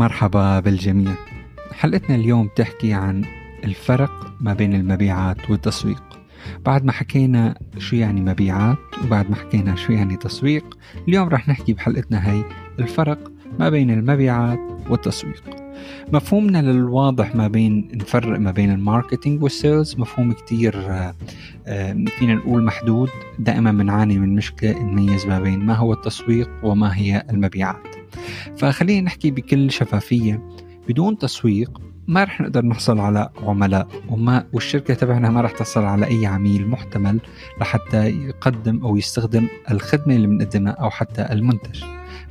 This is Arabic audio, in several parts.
مرحبا بالجميع. حلقتنا اليوم تحكي عن الفرق ما بين المبيعات والتسويق. بعد ما حكينا شو يعني مبيعات وبعد ما حكينا شو يعني تسويق اليوم رح نحكي بحلقتنا هي الفرق ما بين المبيعات والتسويق. مفهومنا للواضح ما بين نفرق ما بين ال marketing وال sales مفهوم كتير آه، فينا نقول محدود. دائما بنعاني من مشكلة نميز ما بين ما هو التسويق وما هي المبيعات. فخلينا نحكي بكل شفافية. بدون تسويق ما رح نقدر نحصل على عملاء وما والشركة تبعنا ما رح تحصل على أي عميل محتمل لحتى يقدم أو يستخدم الخدمة اللي بنقدمها أو حتى المنتج.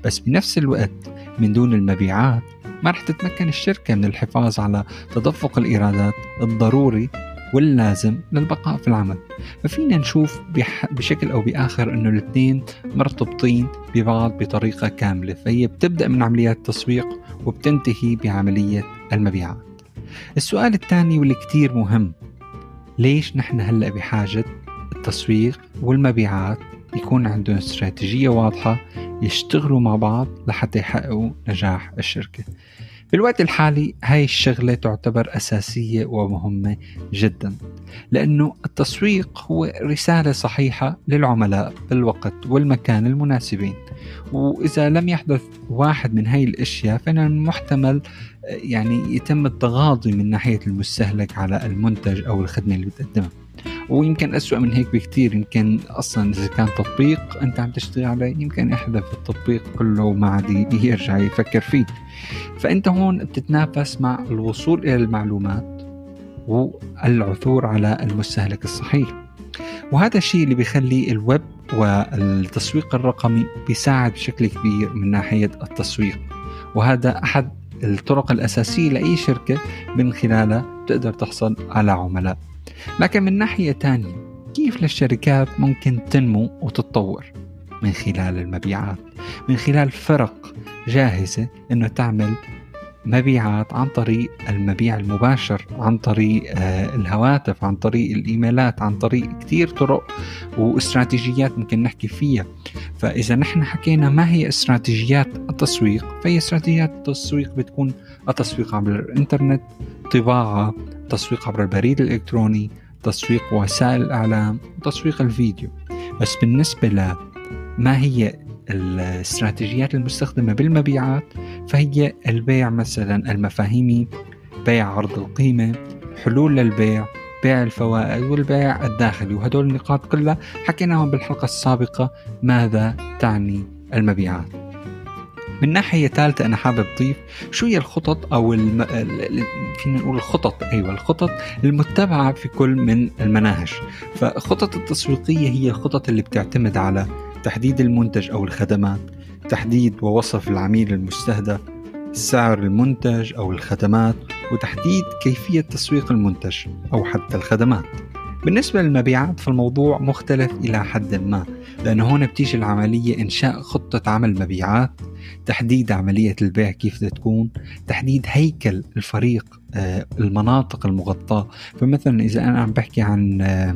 بس بنفس الوقت من دون المبيعات ما رح تتمكن الشركة من الحفاظ على تدفق الإيرادات الضروري واللازم للبقاء في العمل. ففينا نشوف بشكل أو بآخر أنه الاثنين مرتبطين ببعض بطريقة كاملة. فهي بتبدأ من عمليات التسويق وبتنتهي بعملية المبيعات. السؤال الثاني واللي كتير مهم ليش نحن هلأ بحاجة التسويق والمبيعات يكون عندهم استراتيجية واضحة يشتغلوا مع بعض لحتى يحققوا نجاح الشركة؟ في الوقت الحالي هاي الشغلة تعتبر أساسية ومهمة جدا لأنه التسويق هو رسالة صحيحة للعملاء بالوقت والمكان المناسبين. وإذا لم يحدث واحد من هاي الأشياء فإن المحتمل يعني يتم التغاضي من ناحية المستهلك على المنتج أو الخدمة اللي بتقدمها. ويمكن أسوأ من هيك بكتير. يمكن أصلا إذا كان تطبيق أنت عم تشتغل عليه يمكن يحذف التطبيق كله وما عاد يرجع يفكر فيه. فأنت هون بتتنافس مع الوصول إلى المعلومات والعثور على المستهلك الصحيح. وهذا الشيء اللي بيخلي الويب والتسويق الرقمي بيساعد بشكل كبير من ناحية التسويق. وهذا أحد الطرق الأساسية لأي شركة من خلالها تقدر تحصل على عملاء. لكن من ناحية تانية كيف للشركات ممكن تنمو وتتطور؟ من خلال المبيعات من خلال فرق جاهزة إنه تعمل مبيعات عن طريق المبيع المباشر عن طريق آه، الهواتف عن طريق الإيميلات عن طريق كثير طرق واستراتيجيات ممكن نحكي فيها. فإذا نحن حكينا ما هي استراتيجيات التسويق فهي استراتيجيات التسويق بتكون التسويق عبر الإنترنت طباعة تسويق عبر البريد الإلكتروني تسويق وسائل الإعلام وتسويق الفيديو. بس بالنسبة لما هي الاستراتيجيات المستخدمة بالمبيعات فهي البيع مثلا المفاهيمي بيع عرض القيمة حلول للبيع بيع الفوائد والبيع الداخلي. وهدول النقاط كلها حكيناهم بالحلقة السابقة ماذا تعني المبيعات. من ناحية ثالثة أنا حابب أضيف شو هي الخطط أو الم... فينا نقول الخطط أيوة الخطط المتبعة في كل من المناهج. فالخطط التسويقية هي الخطط اللي بتعتمد على تحديد المنتج أو الخدمات تحديد ووصف العميل المستهدف سعر المنتج أو الخدمات وتحديد كيفية تسويق المنتج أو حتى الخدمات. بالنسبة للمبيعات فالموضوع مختلف إلى حد ما لأنه هون بتيجي العملية إنشاء خطة عمل مبيعات تحديد عملية البيع كيف بدها تكون تحديد هيكل الفريق آه، المناطق المغطاة. فمثلا إذا أنا عم بحكي عن آه،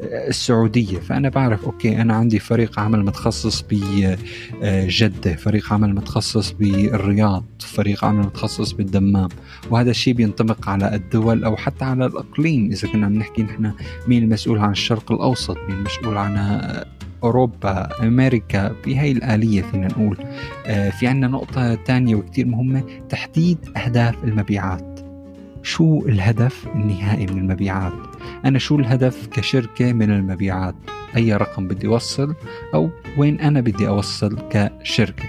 السعودية فأنا بعرف أوكي أنا عندي فريق عمل متخصص بجدة فريق عمل متخصص بالرياض فريق عمل متخصص بالدمام. وهذا الشيء بينطبق على الدول أو حتى على الإقليم. إذا كنا عم نحكي نحن مين المسؤول عن الشرق الأوسط مين المسؤول عن أوروبا أمريكا بهي الآلية فينا نقول. آه، في عنا نقطة تانية وكتير مهمة تحديد أهداف المبيعات. شو الهدف النهائي من المبيعات؟ أنا شو الهدف كشركة من المبيعات؟ أي رقم بدي أوصل؟ أو وين أنا بدي أوصل كشركة؟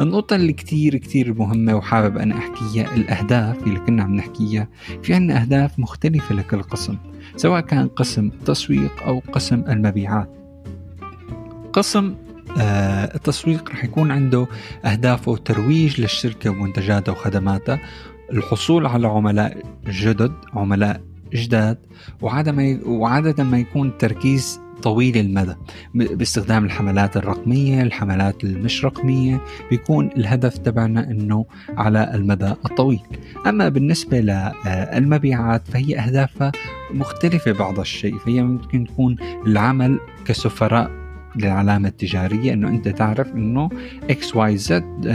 النقطة اللي كتير كتير مهمة وحابب أنا أحكيها الأهداف اللي كنا عم نحكيها في عنا أهداف مختلفة لكل قسم سواء كان قسم التسويق أو قسم المبيعات. قسم آه، التسويق رح يكون عنده أهدافه ترويج للشركة ومنتجاتها وخدماتها. الحصول على عملاء جدد عملاء جداد وعادة ما وعادة ما يكون تركيز طويل المدى. باستخدام الحملات الرقمية الحملات المش رقمية بيكون الهدف تبعنا أنه على المدى الطويل. أما بالنسبة للمبيعات فهي أهدافها مختلفة بعض الشيء. فهي ممكن تكون العمل كسفراء للعلامة التجارية إنه أنت تعرف إنه XYZ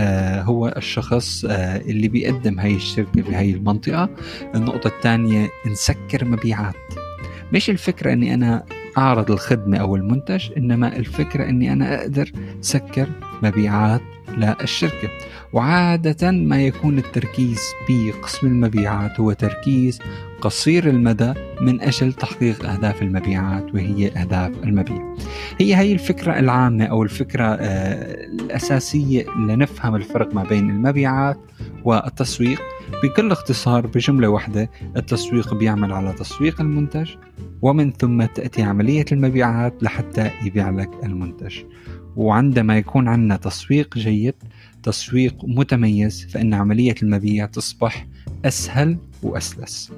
هو الشخص آه اللي بيقدم هاي الشركة في هاي المنطقة. النقطة الثانية نسكر مبيعات. مش الفكرة إني أنا أعرض الخدمة أو المنتج إنما الفكرة إني أنا أقدر سكر مبيعات للشركة وعادة ما يكون التركيز بقسم المبيعات هو تركيز قصير المدى من أجل تحقيق أهداف المبيعات وهي أهداف المبيع. هي هي الفكرة العامة أو الفكرة آه، الأساسية لنفهم الفرق ما بين المبيعات والتسويق بكل اختصار بجملة واحدة التسويق بيعمل على تسويق المنتج ومن ثم تأتي عملية المبيعات لحتى يبيع لك المنتج. وعندما يكون عندنا تسويق جيد تسويق متميز فإن عملية المبيع تصبح أسهل وأسلس.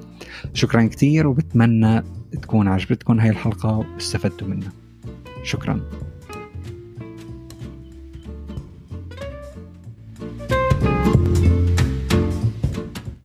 شكرا كثير وبتمنى تكون عجبتكم هاي الحلقة واستفدتوا منها. شكرا.